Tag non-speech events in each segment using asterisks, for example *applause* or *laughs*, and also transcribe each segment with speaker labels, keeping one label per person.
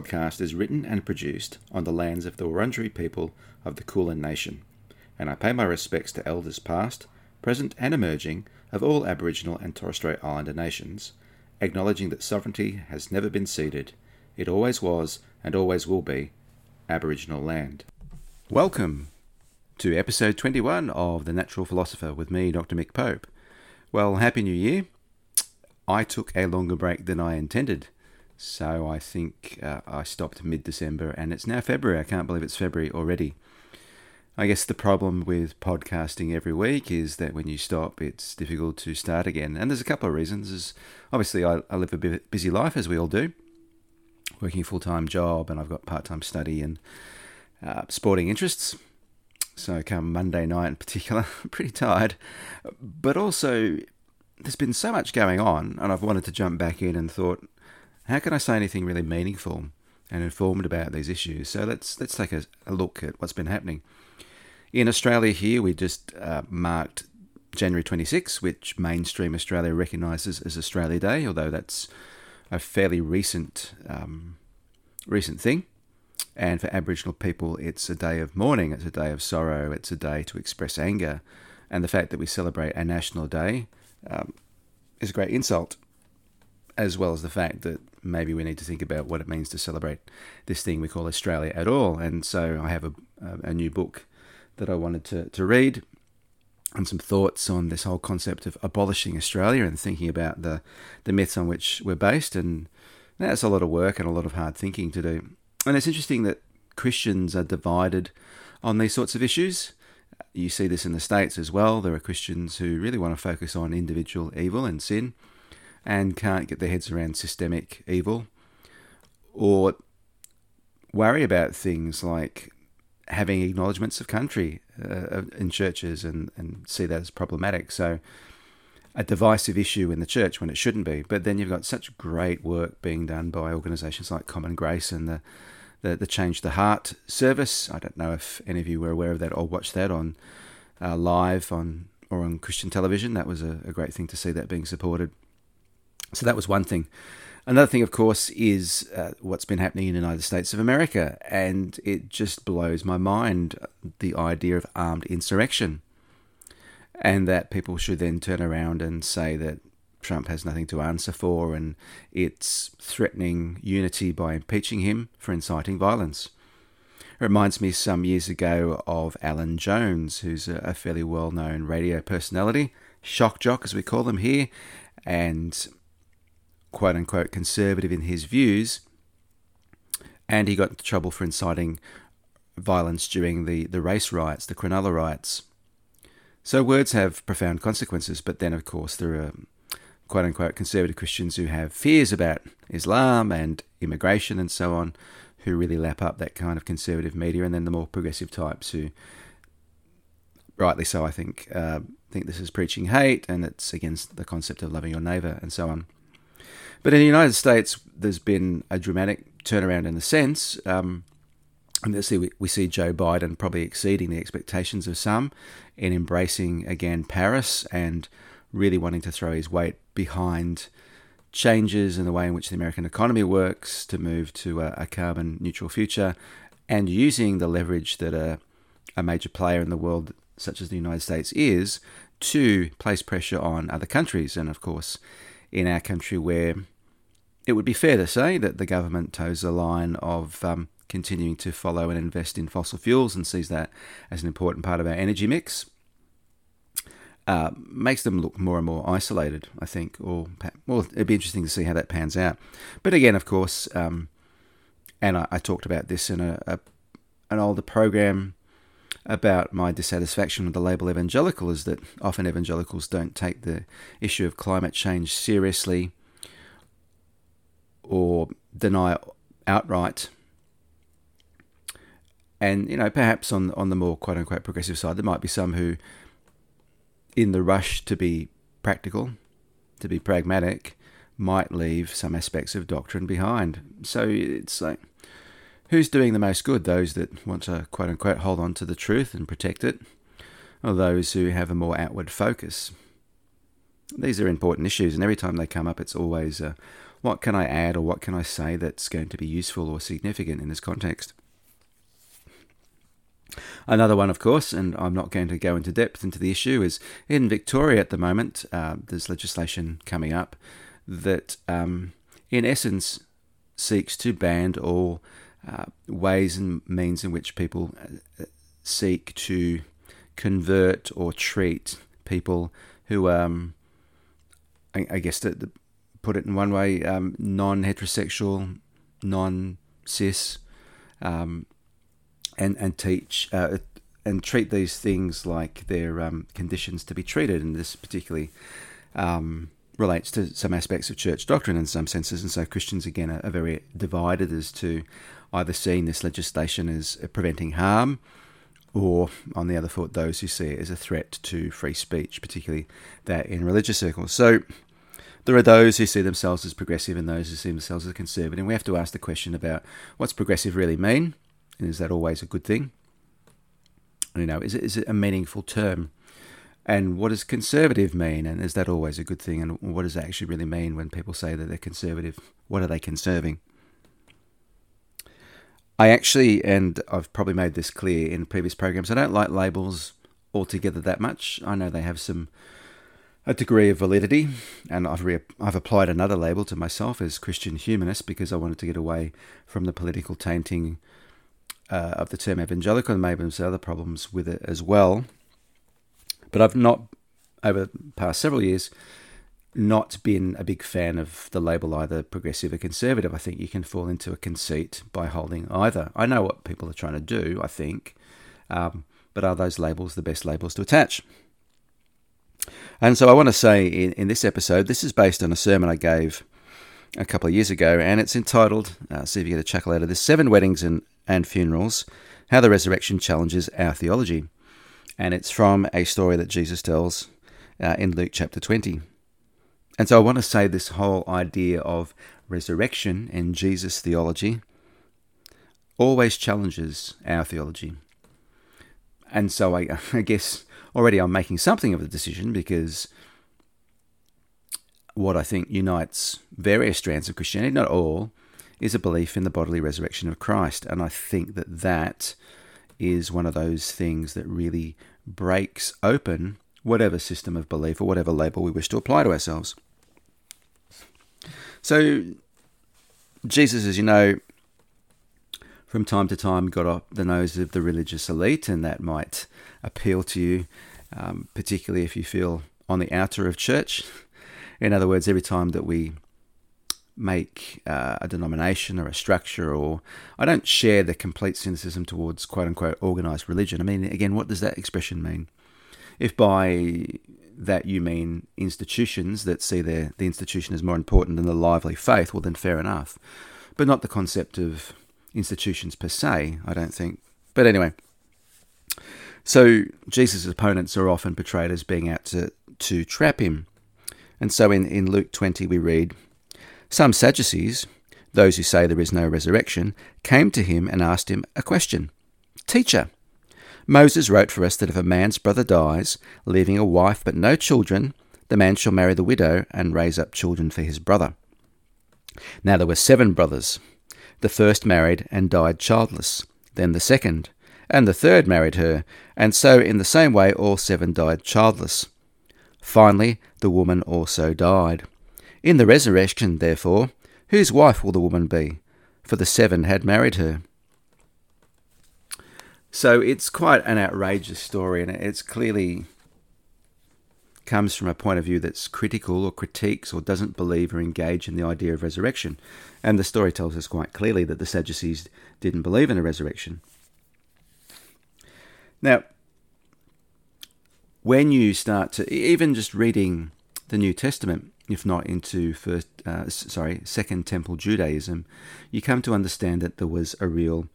Speaker 1: Podcast is written and produced on the lands of the Wurundjeri people of the Kulin Nation, and I pay my respects to elders past, present, and emerging of all Aboriginal and Torres Strait Islander nations, acknowledging that sovereignty has never been ceded, it always was and always will be Aboriginal land. Welcome to episode 21 of The Natural Philosopher with me, Dr. Mick Pope. Well, Happy New Year. I took a longer break than I intended. So I think uh, I stopped mid December and it's now February. I can't believe it's February already. I guess the problem with podcasting every week is that when you stop, it's difficult to start again. And there's a couple of reasons. There's, obviously, I, I live a busy life, as we all do, working a full time job, and I've got part time study and uh, sporting interests. So come Monday night in particular, *laughs* I'm pretty tired. But also, there's been so much going on, and I've wanted to jump back in and thought, how can I say anything really meaningful and informed about these issues? So let's let's take a, a look at what's been happening. In Australia, here we just uh, marked January 26, which mainstream Australia recognises as Australia Day, although that's a fairly recent um, recent thing. And for Aboriginal people, it's a day of mourning, it's a day of sorrow, it's a day to express anger. And the fact that we celebrate a national day um, is a great insult, as well as the fact that maybe we need to think about what it means to celebrate this thing we call Australia at all. And so I have a, a new book that I wanted to, to read and some thoughts on this whole concept of abolishing Australia and thinking about the, the myths on which we're based. And that's a lot of work and a lot of hard thinking to do. And it's interesting that Christians are divided on these sorts of issues. You see this in the States as well. There are Christians who really want to focus on individual evil and sin and can't get their heads around systemic evil or worry about things like having acknowledgements of country uh, in churches and, and see that as problematic. So, a divisive issue in the church when it shouldn't be. But then you've got such great work being done by organisations like Common Grace and the, the, the Change the Heart service. I don't know if any of you were aware of that or watched that on uh, live on or on Christian television. That was a, a great thing to see that being supported. So that was one thing. Another thing, of course, is uh, what's been happening in the United States of America, and it just blows my mind the idea of armed insurrection. And that people should then turn around and say that Trump has nothing to answer for and it's threatening unity by impeaching him for inciting violence. It reminds me some years ago of Alan Jones, who's a fairly well known radio personality, shock jock as we call them here, and quote unquote conservative in his views, and he got into trouble for inciting violence during the, the race riots, the Cronulla riots. So words have profound consequences, but then, of course, there are quote unquote conservative Christians who have fears about Islam and immigration and so on, who really lap up that kind of conservative media, and then the more progressive types who, rightly so, I think, uh, think this is preaching hate and it's against the concept of loving your neighbour and so on. But in the United States, there's been a dramatic turnaround in the sense. Um, and we, we see Joe Biden probably exceeding the expectations of some in embracing again Paris and really wanting to throw his weight behind changes in the way in which the American economy works to move to a, a carbon neutral future and using the leverage that a, a major player in the world, such as the United States, is to place pressure on other countries. And of course, in our country where it would be fair to say that the government toes the line of um, continuing to follow and invest in fossil fuels and sees that as an important part of our energy mix. Uh, makes them look more and more isolated, I think. Or well, it'd be interesting to see how that pans out. But again, of course, um, and I, I, talked about this in a, a, an older program about my dissatisfaction with the label evangelical is that often evangelicals don't take the issue of climate change seriously, or deny outright. And you know, perhaps on on the more quote unquote progressive side, there might be some who, in the rush to be practical, to be pragmatic, might leave some aspects of doctrine behind. So it's like, who's doing the most good? Those that want to quote unquote hold on to the truth and protect it, or those who have a more outward focus? These are important issues, and every time they come up, it's always uh, what can I add or what can I say that's going to be useful or significant in this context. Another one, of course, and I'm not going to go into depth into the issue, is in Victoria at the moment, uh, there's legislation coming up that, um, in essence, seeks to ban all uh, ways and means in which people uh, seek to convert or treat people who, um, I, I, guess, to, to, put it in one way, um, non heterosexual, non cis. Um, and and teach uh, and treat these things like they're um, conditions to be treated, and this particularly um, relates to some aspects of church doctrine in some senses. And so Christians again are, are very divided as to either seeing this legislation as preventing harm, or on the other foot, those who see it as a threat to free speech, particularly that in religious circles. So there are those who see themselves as progressive and those who see themselves as conservative. And we have to ask the question about what's progressive really mean? And is that always a good thing? You know, is it, is it a meaningful term? And what does conservative mean? And is that always a good thing? And what does that actually really mean when people say that they're conservative? What are they conserving? I actually, and I've probably made this clear in previous programs, I don't like labels altogether that much. I know they have some a degree of validity, and I've re- I've applied another label to myself as Christian humanist because I wanted to get away from the political tainting uh, of the term evangelical, and maybe there's other problems with it as well. But I've not, over the past several years, not been a big fan of the label either progressive or conservative. I think you can fall into a conceit by holding either. I know what people are trying to do, I think, um, but are those labels the best labels to attach? And so I want to say in, in this episode, this is based on a sermon I gave a couple of years ago, and it's entitled, uh, see if you get a chuckle out of this Seven Weddings and and funerals, how the resurrection challenges our theology. And it's from a story that Jesus tells uh, in Luke chapter 20. And so I want to say this whole idea of resurrection and Jesus theology always challenges our theology. And so I, *laughs* I guess already I'm making something of a decision because what I think unites various strands of Christianity, not all, is a belief in the bodily resurrection of Christ. And I think that that is one of those things that really breaks open whatever system of belief or whatever label we wish to apply to ourselves. So, Jesus, as you know, from time to time got up the nose of the religious elite, and that might appeal to you, um, particularly if you feel on the outer of church. In other words, every time that we make uh, a denomination or a structure, or I don't share the complete cynicism towards quote unquote organized religion. I mean, again, what does that expression mean? If by that you mean institutions that see their, the institution as more important than the lively faith, well, then fair enough. But not the concept of institutions per se, I don't think. But anyway, so Jesus' opponents are often portrayed as being out to, to trap him. And so in, in Luke 20, we read, some Sadducees, those who say there is no resurrection, came to him and asked him a question Teacher, Moses wrote for us that if a man's brother dies, leaving a wife but no children, the man shall marry the widow and raise up children for his brother. Now there were seven brothers. The first married and died childless, then the second, and the third married her, and so in the same way all seven died childless. Finally, the woman also died. In the resurrection, therefore, whose wife will the woman be? For the seven had married her. So it's quite an outrageous story, and it's clearly comes from a point of view that's critical or critiques or doesn't believe or engage in the idea of resurrection. And the story tells us quite clearly that the Sadducees didn't believe in a resurrection. Now, when you start to, even just reading the New Testament, if not into first, uh, sorry, Second Temple Judaism, you come to understand that there was a real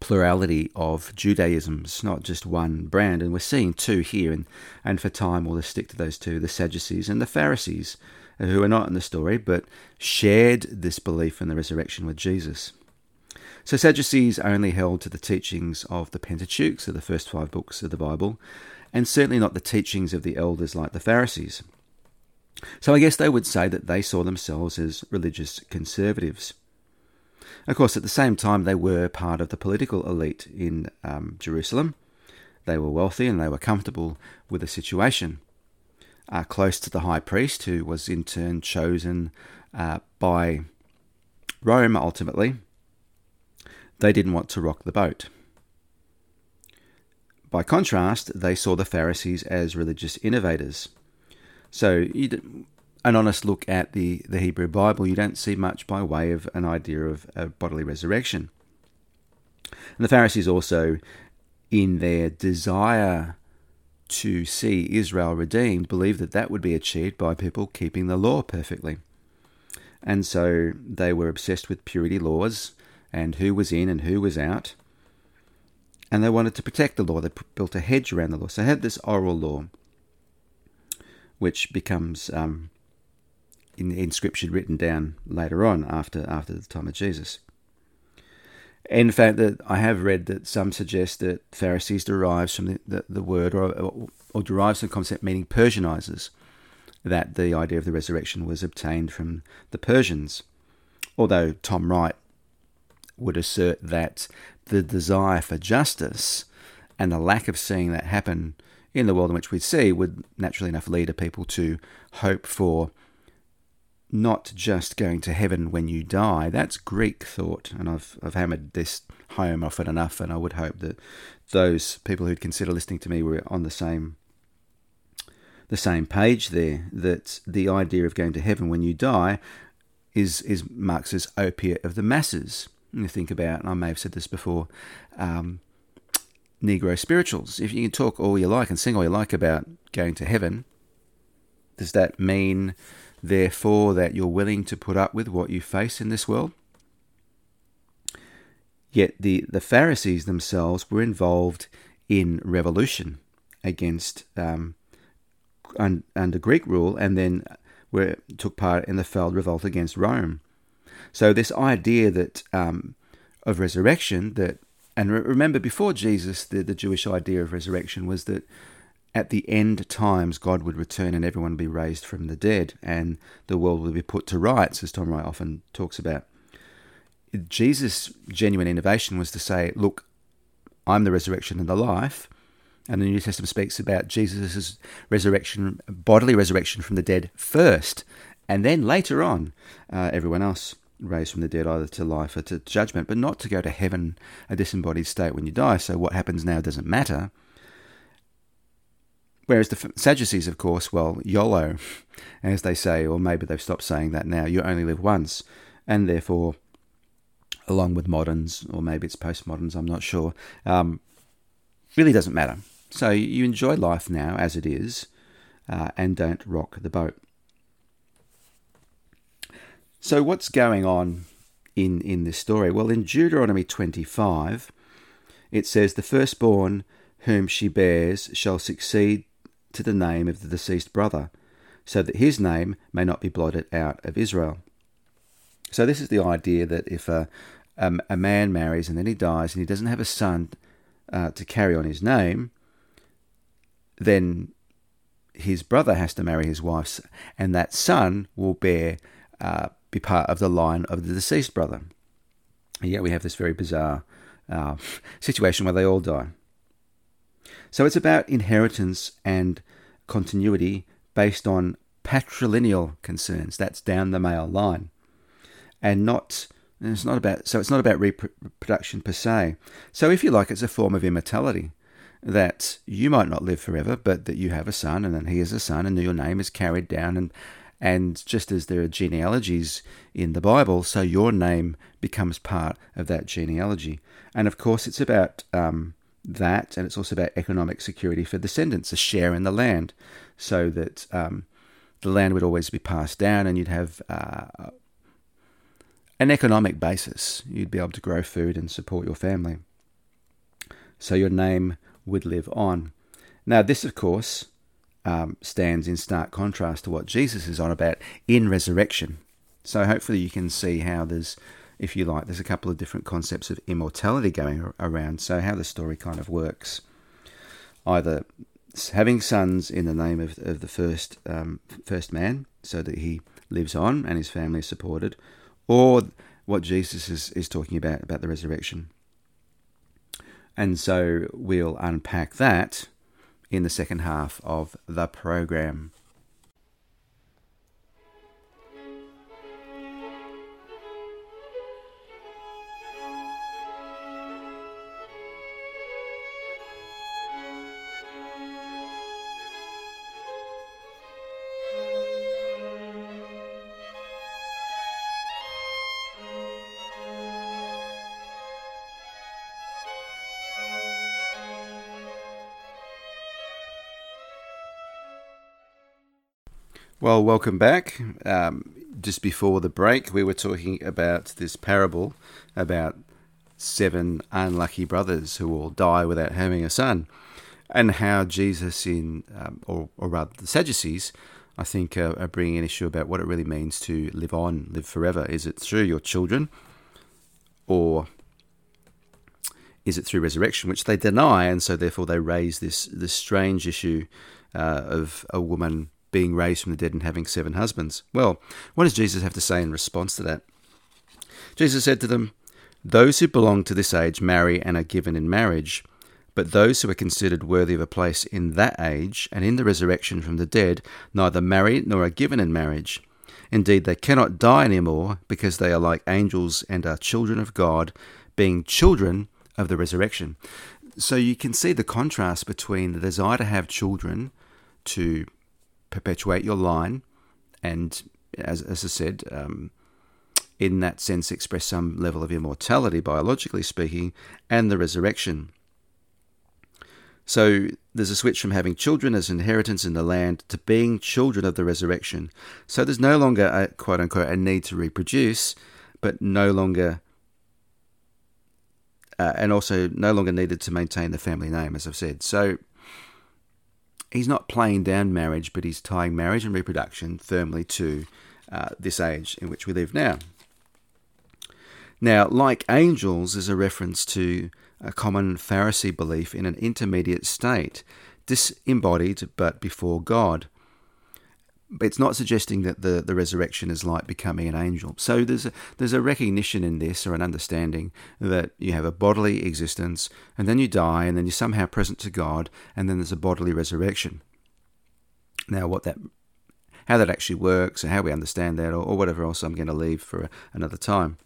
Speaker 1: plurality of Judaisms, not just one brand. And we're seeing two here, and, and for time we'll stick to those two the Sadducees and the Pharisees, who are not in the story, but shared this belief in the resurrection with Jesus. So Sadducees only held to the teachings of the Pentateuch, so the first five books of the Bible, and certainly not the teachings of the elders like the Pharisees. So I guess they would say that they saw themselves as religious conservatives. Of course, at the same time, they were part of the political elite in um, Jerusalem. They were wealthy and they were comfortable with the situation. Uh, close to the high priest, who was in turn chosen uh, by Rome ultimately, they didn't want to rock the boat. By contrast, they saw the Pharisees as religious innovators. So, an honest look at the, the Hebrew Bible, you don't see much by way of an idea of a bodily resurrection. And the Pharisees also, in their desire to see Israel redeemed, believed that that would be achieved by people keeping the law perfectly. And so they were obsessed with purity laws and who was in and who was out. And they wanted to protect the law. They built a hedge around the law. So they had this oral law, which becomes um, in, scripture written down later on after after the time of Jesus. In fact, that I have read that some suggest that Pharisees derives from the, the, the word or, or, derives from the concept meaning Persianizers, that the idea of the resurrection was obtained from the Persians. Although Tom Wright would assert that the desire for justice and the lack of seeing that happen in the world in which we see would naturally enough lead people to hope for not just going to heaven when you die. That's Greek thought, and I've I've hammered this home often enough, and I would hope that those people who'd consider listening to me were on the same the same page there. That the idea of going to heaven when you die is is Marx's opiate of the masses you think about, and I may have said this before, um, Negro spirituals. If you can talk all you like and sing all you like about going to heaven, does that mean, therefore, that you're willing to put up with what you face in this world? Yet the, the Pharisees themselves were involved in revolution against um, un, under Greek rule, and then were took part in the failed revolt against Rome. So this idea that um, of resurrection that and remember before Jesus the, the Jewish idea of resurrection was that at the end times God would return and everyone would be raised from the dead and the world would be put to rights as Tom Wright often talks about. Jesus' genuine innovation was to say, look, I'm the resurrection and the life. And the New Testament speaks about Jesus' resurrection, bodily resurrection from the dead first, and then later on, uh, everyone else raised from the dead either to life or to judgment, but not to go to heaven, a disembodied state when you die. So what happens now doesn't matter. Whereas the Sadducees, of course, well, YOLO, as they say, or maybe they've stopped saying that now, you only live once. And therefore, along with moderns, or maybe it's postmoderns, I'm not sure, um, really doesn't matter. So you enjoy life now as it is uh, and don't rock the boat. So, what's going on in, in this story? Well, in Deuteronomy 25, it says, The firstborn whom she bears shall succeed to the name of the deceased brother, so that his name may not be blotted out of Israel. So, this is the idea that if a, a, a man marries and then he dies and he doesn't have a son uh, to carry on his name, then his brother has to marry his wife, and that son will bear uh, be part of the line of the deceased brother. And yet we have this very bizarre uh, *laughs* situation where they all die. So it's about inheritance and continuity based on patrilineal concerns. That's down the male line, and not. And it's not about so it's not about reproduction per se. So if you like, it's a form of immortality that you might not live forever, but that you have a son, and then he is a son, and your name is carried down and and just as there are genealogies in the Bible, so your name becomes part of that genealogy. And of course, it's about um, that, and it's also about economic security for descendants, a share in the land, so that um, the land would always be passed down, and you'd have uh, an economic basis. You'd be able to grow food and support your family. So your name would live on. Now, this, of course, um, stands in stark contrast to what Jesus is on about in resurrection. So hopefully you can see how there's, if you like, there's a couple of different concepts of immortality going around. So how the story kind of works, either having sons in the name of, of the first um, first man, so that he lives on and his family is supported, or what Jesus is, is talking about about the resurrection. And so we'll unpack that in the second half of the program. Well, welcome back. Um, just before the break, we were talking about this parable about seven unlucky brothers who all die without having a son, and how Jesus, in um, or, or rather the Sadducees, I think, uh, are bringing an issue about what it really means to live on, live forever. Is it through your children, or is it through resurrection, which they deny, and so therefore they raise this this strange issue uh, of a woman being raised from the dead and having seven husbands. Well, what does Jesus have to say in response to that? Jesus said to them, Those who belong to this age marry and are given in marriage, but those who are considered worthy of a place in that age and in the resurrection from the dead neither marry nor are given in marriage. Indeed, they cannot die any more because they are like angels and are children of God, being children of the resurrection. So you can see the contrast between the desire to have children, to perpetuate your line, and as, as I said, um, in that sense, express some level of immortality, biologically speaking, and the resurrection. So there's a switch from having children as inheritance in the land to being children of the resurrection. So there's no longer a quote unquote a need to reproduce, but no longer uh, and also no longer needed to maintain the family name, as I've said. So he's not playing down marriage, but he's tying marriage and reproduction firmly to uh, this age in which we live now. Now, like angels is a reference to a common Pharisee belief in an intermediate state, disembodied but before God it's not suggesting that the, the resurrection is like becoming an angel. So there's a, there's a recognition in this or an understanding that you have a bodily existence and then you die and then you're somehow present to God and then there's a bodily resurrection. Now, what that how that actually works and how we understand that or, or whatever else I'm going to leave for another time.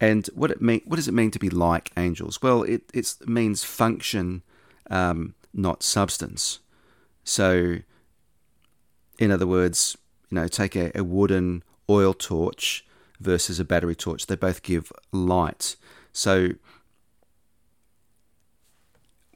Speaker 1: And what it mean, what does it mean to be like angels? Well, it it means function, um, not substance. So in other words, you know, take a, a wooden oil torch versus a battery torch. They both give light. So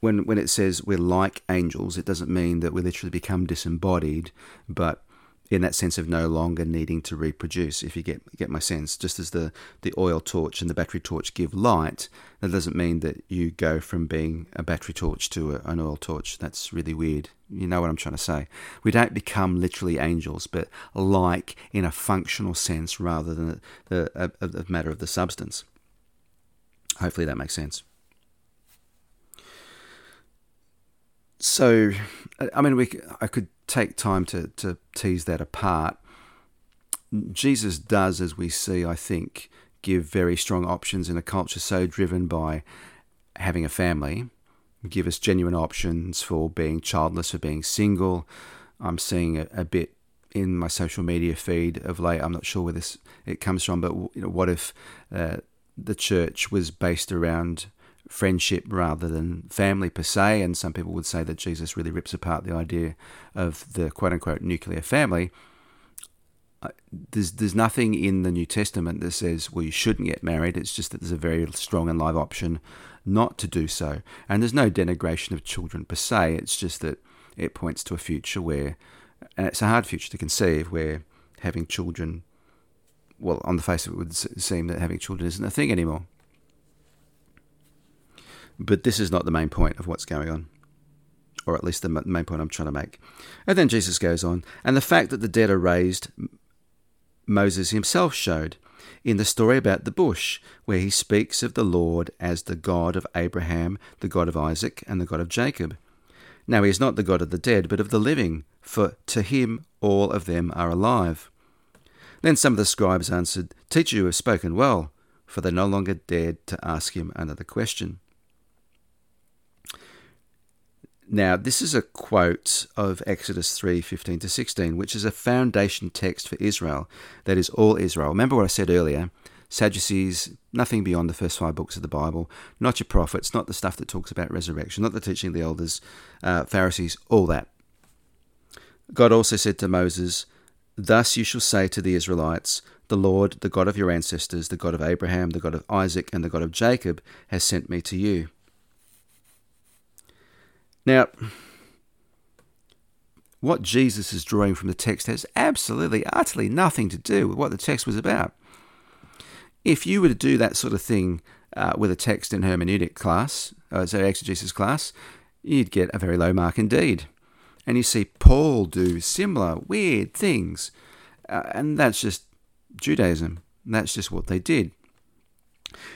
Speaker 1: when when it says we're like angels, it doesn't mean that we literally become disembodied, but in that sense of no longer needing to reproduce. If you get get my sense, just as the the oil torch and the battery torch give light, that doesn't mean that you go from being a battery torch to a, an oil torch. That's really weird. You know what I'm trying to say? We don't become literally angels, but like in a functional sense rather than a, matter of the substance. Hopefully that makes sense. So, I mean, we I could take time to, to tease that apart. Jesus does, as we see, I think, give very strong options in a culture so driven by having a family, give us genuine options for being childless, for being single. I'm seeing a, a bit in my social media feed of late. I'm not sure where this it comes from, but you know, what if uh, the church was based around friendship rather than family per se. And some people would say that Jesus really rips apart the idea of the quote unquote nuclear family. There's there's nothing in the New Testament that says well you shouldn't get married. It's just that there's a very strong and live option not to do so. And there's no denigration of children per se. It's just that it points to a future where And it's a hard future to conceive where having children, well, on the face of it, would seem that having children isn't a thing anymore. But this is not the main point of what's going on, or at least the main point I'm trying to make. And then Jesus goes on, and the fact that the dead are raised, Moses himself showed in the story about the bush, where he speaks of the Lord as the God of Abraham, the God of Isaac, and the God of Jacob. Now he is not the God of the dead, but of the living, for to him all of them are alive. Then some of the scribes answered, Teacher, you have spoken well, for they no longer dared to ask him another question. Now, this is a quote of Exodus 3 15 to 16, which is a foundation text for Israel. That is all Israel. Remember what I said earlier Sadducees, nothing beyond the first five books of the Bible, not your prophets, not the stuff that talks about resurrection, not the teaching of the elders, uh, Pharisees, all that. God also said to Moses, Thus you shall say to the Israelites, The Lord, the God of your ancestors, the God of Abraham, the God of Isaac, and the God of Jacob, has sent me to you. Now, what Jesus is drawing from the text has absolutely, utterly nothing to do with what the text was about. If you were to do that sort of thing uh, with a text in hermeneutic class, uh, so exegesis class, you'd get a very low mark indeed. And you see Paul do similar weird things. Uh, and that's just Judaism. That's just what they did.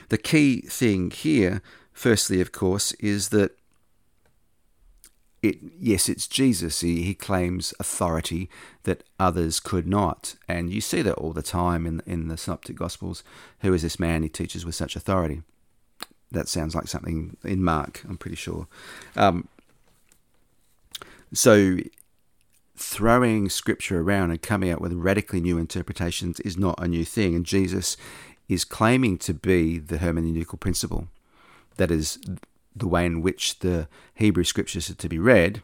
Speaker 1: The key thing here, firstly, of course, is that it, yes, it's Jesus. He, he claims authority that others could not. And you see that all the time in, in the Synoptic Gospels. Who is this man he teaches with such authority? That sounds like something in Mark, I'm pretty sure. Um, so, throwing scripture around and coming out with radically new interpretations is not a new thing. And Jesus is claiming to be the hermeneutical principle. That is, the way in which the Hebrew scriptures are to be read,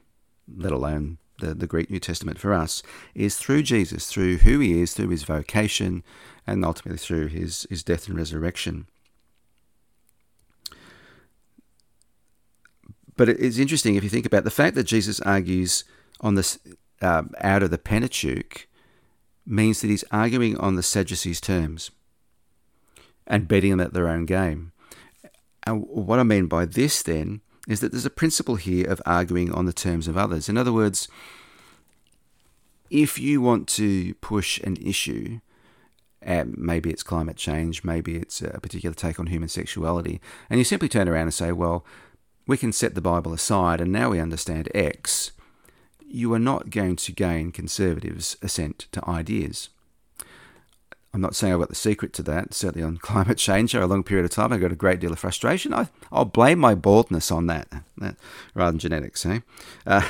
Speaker 1: let alone the, the Greek New Testament for us, is through Jesus, through who he is, through his vocation, and ultimately through his, his death and resurrection. But it's interesting if you think about the fact that Jesus argues on this uh, out of the Pentateuch means that he's arguing on the Sadducees' terms and betting them at their own game. And what I mean by this then is that there's a principle here of arguing on the terms of others. In other words, if you want to push an issue, maybe it's climate change, maybe it's a particular take on human sexuality, and you simply turn around and say, well, we can set the Bible aside and now we understand X, you are not going to gain conservatives' assent to ideas. I'm not saying I've got the secret to that. Certainly on *laughs* climate change over a long period of time, I've got a great deal of frustration. I, will blame my baldness on that, that rather than genetics. Eh? Uh,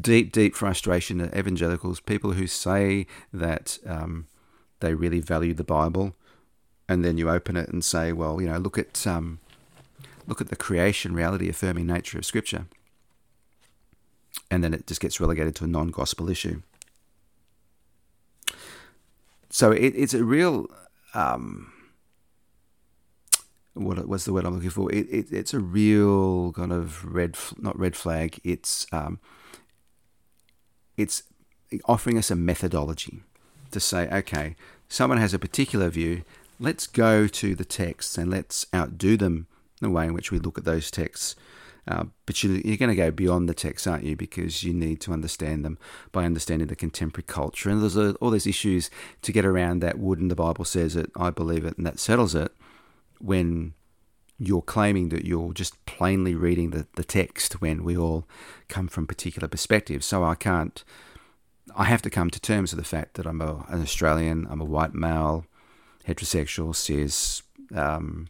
Speaker 1: deep, deep frustration at evangelicals, people who say that um, they really value the Bible, and then you open it and say, well, you know, look at um, look at the creation reality affirming nature of Scripture, and then it just gets relegated to a non-gospel issue so it, it's a real um, what was the word I'm looking for? It, it, it's a real kind of red, not red flag. It's um, it's offering us a methodology to say, okay, someone has a particular view. Let's go to the texts and let's outdo them the way in which we look at those texts uh, but you, are going to go beyond the texts, aren't you? Because you need to understand them by understanding the contemporary culture. And there's all these issues to get around that wouldn't the Bible says it, I believe it, and that settles it when you're claiming that you're just plainly reading the, the text when we all come from particular perspectives. So I can't, I have to come to terms with the fact that I'm a, an Australian, I'm a white male, heterosexual, cis, um,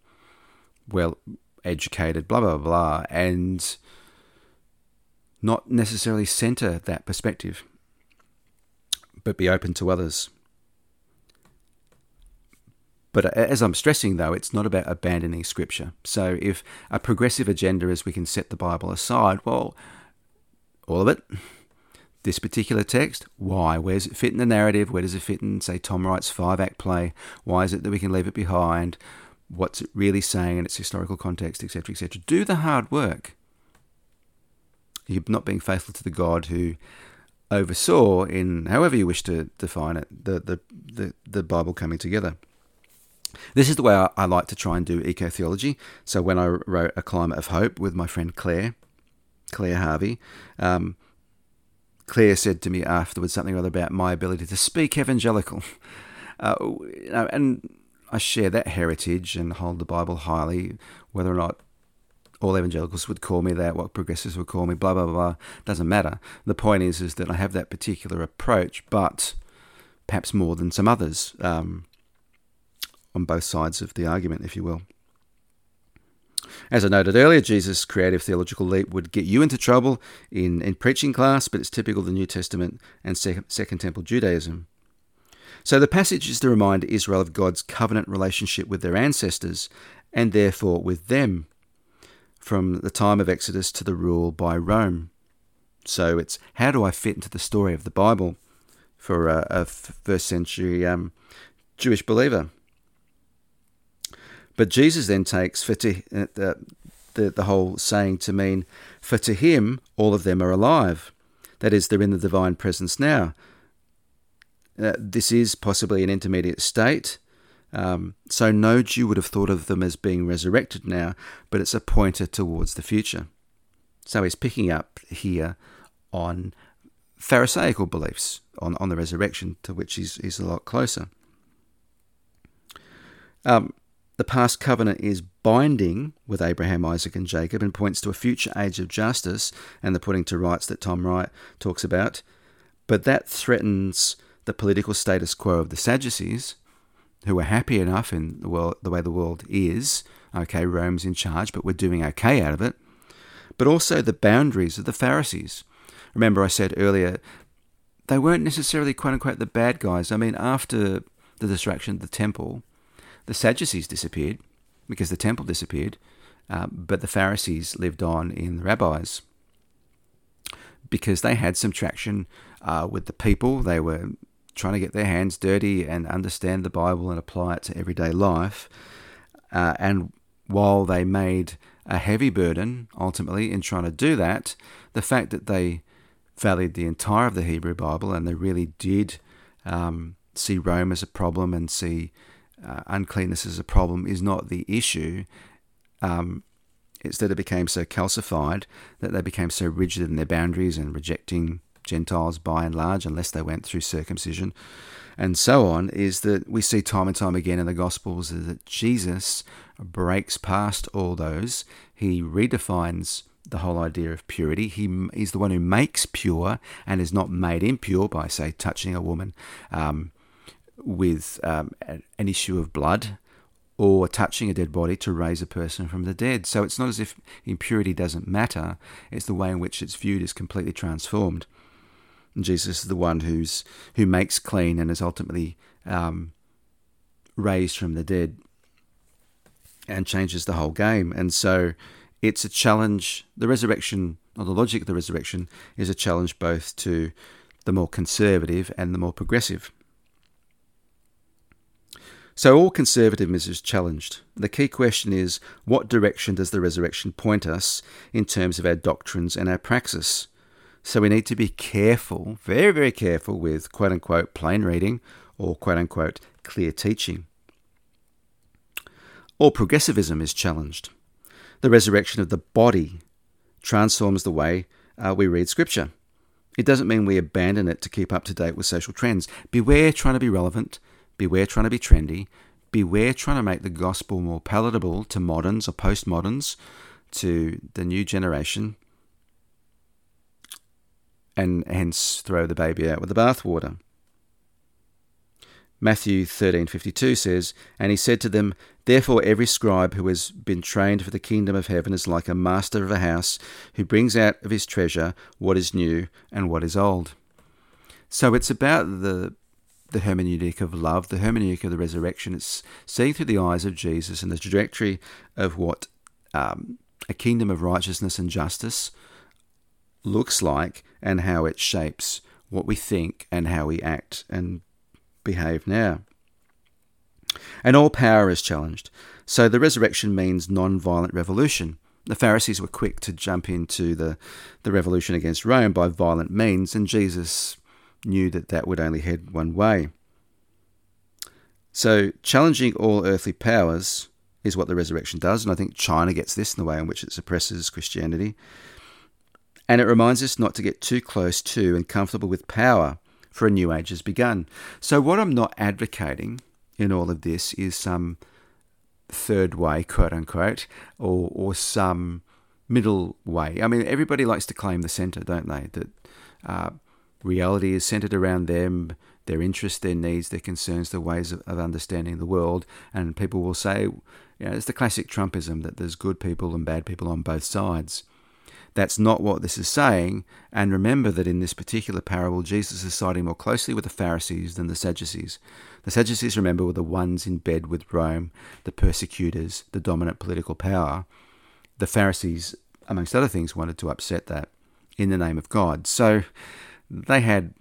Speaker 1: well educated, blah, blah, blah, and not necessarily center that perspective, but be open to others. But as I'm stressing, though, it's not about abandoning scripture. So if a progressive agenda is we can set the Bible aside, well, all of it. This particular text, why? Where does it fit in the narrative? Where does it fit in, say, Tom Wright's five act play? Why is it that we can leave it behind? What's it really saying in its historical context, etc., etc. Do the hard work. You're not being faithful to the God who oversaw in however you wish to define it the the the, the Bible coming together. This is the way I, I like to try and do eco theology. So when I wrote A Climate of Hope with my friend Claire, Claire Harvey, um, Claire said to me afterwards something other about my ability to speak evangelical. *laughs* Uh, and I share that heritage and hold the Bible highly, whether or not all evangelicals would call me that, what progressives would call me, blah blah blah. Doesn't matter. The point is, is that I have that particular approach, but perhaps more than some others um, on both sides of the argument, if you will. As I noted earlier, Jesus' creative theological leap would get you into trouble in, in preaching class, but it's typical of the New Testament and Second Temple Judaism. So the passage is to remind Israel of God's covenant relationship with their ancestors and therefore with them from the time of Exodus to the rule by Rome. So it's how do I fit into the story of the Bible for a, a first century um, Jewish believer? But Jesus then takes for to, uh, the, the, the whole saying to mean, for to him all of them are alive. That is, they're in the divine presence now. Uh, this is possibly an intermediate state. Um, so no Jew would have thought of them as being resurrected now, but it's a pointer towards the future. So he's picking up here on Pharisaical beliefs on, on the resurrection, to which he's, he's a lot closer. Um, the past covenant is binding with Abraham, Isaac, and Jacob and points to a future age of justice and the putting to rights that Tom Wright talks about. But that threatens the political status quo of the Sadducees, who were happy enough in the, world, the way the world is. Okay, Rome's in charge, but we're doing okay out of it. But also the boundaries of the Pharisees. Remember, I said earlier, they weren't necessarily quote unquote the bad guys. I mean, after the destruction of the temple, the Sadducees disappeared because the temple disappeared, uh, but the Pharisees lived on in the rabbis because they had some traction uh, with the people. They were trying to get their hands dirty and understand the Bible and apply it to everyday life. Uh, and while they made a heavy burden ultimately in trying to do that, the fact that they valued the entire of the Hebrew Bible and they really did um, see Rome as a problem and see uh, uncleanness as a problem is not the issue. Um, it's that it became so calcified that they became so rigid in their boundaries and rejecting Gentiles by and large, unless they went through circumcision and so on, is that we see time and time again in the Gospels that Jesus breaks past all those. He redefines the whole idea of purity. He is the one who makes pure and is not made impure by, say, touching a woman. Um, with um, an issue of blood or touching a dead body to raise a person from the dead. So it's not as if impurity doesn't matter, it's the way in which it's viewed is completely transformed. Jesus is the one who's who makes clean and is ultimately um, raised from the dead and changes the whole game. And so it's a challenge. The resurrection, or the logic of the resurrection, is a challenge both to the more conservative and the more progressive. So all conservatism is challenged. The key question is what direction does the resurrection point us in terms of our doctrines and our praxis? So we need to be careful, very, very careful with quote unquote plain reading or quote unquote clear teaching. All progressivism is challenged. The resurrection of the body transforms the way uh, we read Scripture. It doesn't mean we abandon it to keep up to date with social trends. Beware trying to be relevant Beware trying to be trendy. Beware trying to make the gospel more palatable to moderns or postmoderns, to the new generation, and hence throw the baby out with the bathwater. Matthew 13:52 says, "And he said to them, Therefore every scribe who has been trained for the kingdom of heaven is like a master of a house who brings out of his treasure what is new and what is old." So it's about the the hermeneutic of love, the hermeneutic of the resurrection. It's seeing through the eyes of Jesus and the trajectory of what um, a kingdom of righteousness and justice looks like and how it shapes what we think and how we act and behave now. And all power is challenged. So the resurrection means non violent revolution. The Pharisees were quick to jump into the, the revolution against Rome by violent means, and Jesus knew that that would only head one way. So, challenging all earthly powers is what the resurrection does, and I think China gets this in the way in which it suppresses Christianity. And it reminds us not to get too close to and comfortable with power, for a new age has begun. So, what I'm not advocating in all of this is some third way, quote unquote, or, or some middle way. I mean, everybody likes to claim the centre, don't they? That uh, reality is centered around them, their interests, their needs, their concerns, their ways of, of understanding the world. And people will say, you know, it's the classic Trumpism that there's good people and bad people on both sides. That's not what this is saying. And remember that in this particular parable, Jesus is siding more closely with the Pharisees than the Sadducees. The Sadducees, remember, were the ones in bed with Rome, the persecutors, the dominant political power. The Pharisees, amongst other things, wanted to upset that in the name of God. So they had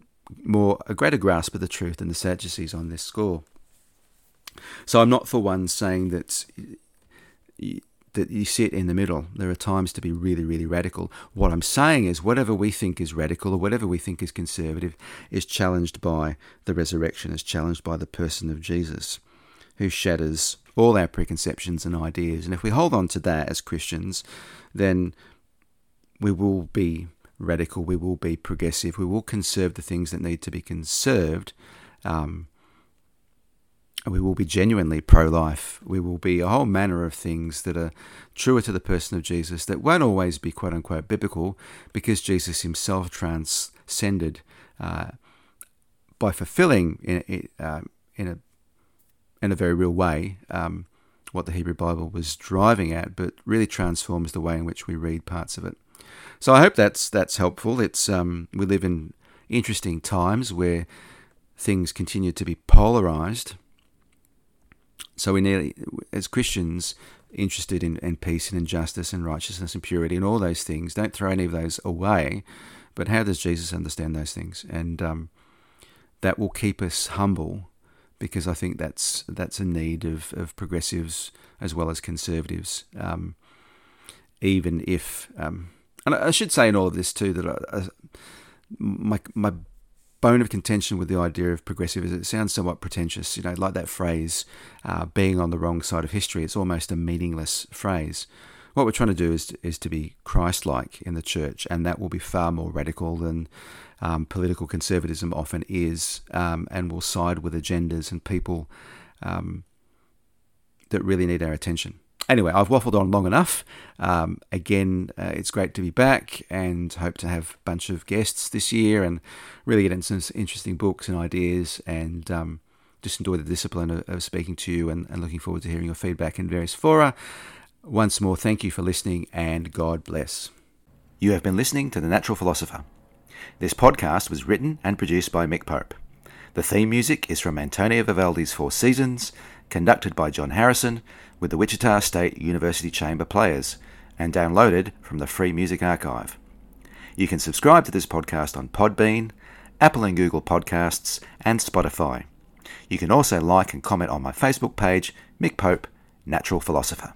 Speaker 1: more a greater grasp of the truth than the Sadducees on this score. So I'm not for one saying that that you sit in the middle. There are times to be really, really radical. What I'm saying is, whatever we think is radical or whatever we think is conservative is challenged by the resurrection, is challenged by the person of Jesus, who shatters all our preconceptions and ideas. And if we hold on to that as Christians, then we will be radical, we will be progressive, we will conserve the things that need to be conserved. Um, we will be genuinely pro life. We will be a whole manner of things that are truer to the person of Jesus that won't always be quote unquote biblical because Jesus himself transcended uh, by fulfilling in, uh, in, a, in a very real way um, what the Hebrew Bible was driving at, but really transforms the way in which we read parts of it. So I hope that's that's helpful. It's um, we live in interesting times where things continue to be polarized so we need, as Christians, interested in, in peace and injustice and righteousness and purity and all those things. Don't throw any of those away. But how does Jesus understand those things? And um, that will keep us humble because I think that's that's a need of, of progressives as well as conservatives. Um, even if, um, and I should say in all of this too that I, I, my my bone of contention with the idea of progressive is it sounds somewhat pretentious, you know, like that phrase, uh, being on the wrong side of history. It's almost a meaningless phrase. What we're trying to do is, is to be Christ like in the church, and that will be far more radical than um, political conservatism often is, um, and will side with agendas and people um, that really need our attention anyway, I've waffled on long enough. Um, again, uh, it's great to be back and hope to have a bunch of guests this year and really get into some interesting books and ideas and um, just enjoy the discipline of, of speaking to you and, and, looking forward to hearing your feedback in various fora. Once more, thank you for listening and God bless. You have been listening to The Natural Philosopher. This podcast was written and produced by Mick Pope. The theme music is from Antonio Vivaldi's Four Seasons, conducted by John Harrison with the Wichita State University Chamber Players and downloaded from the Free Music Archive. You can subscribe to this podcast on Podbean, Apple and Google Podcasts, and Spotify. You can also like and comment on my Facebook page, Mick Pope, Natural Philosopher.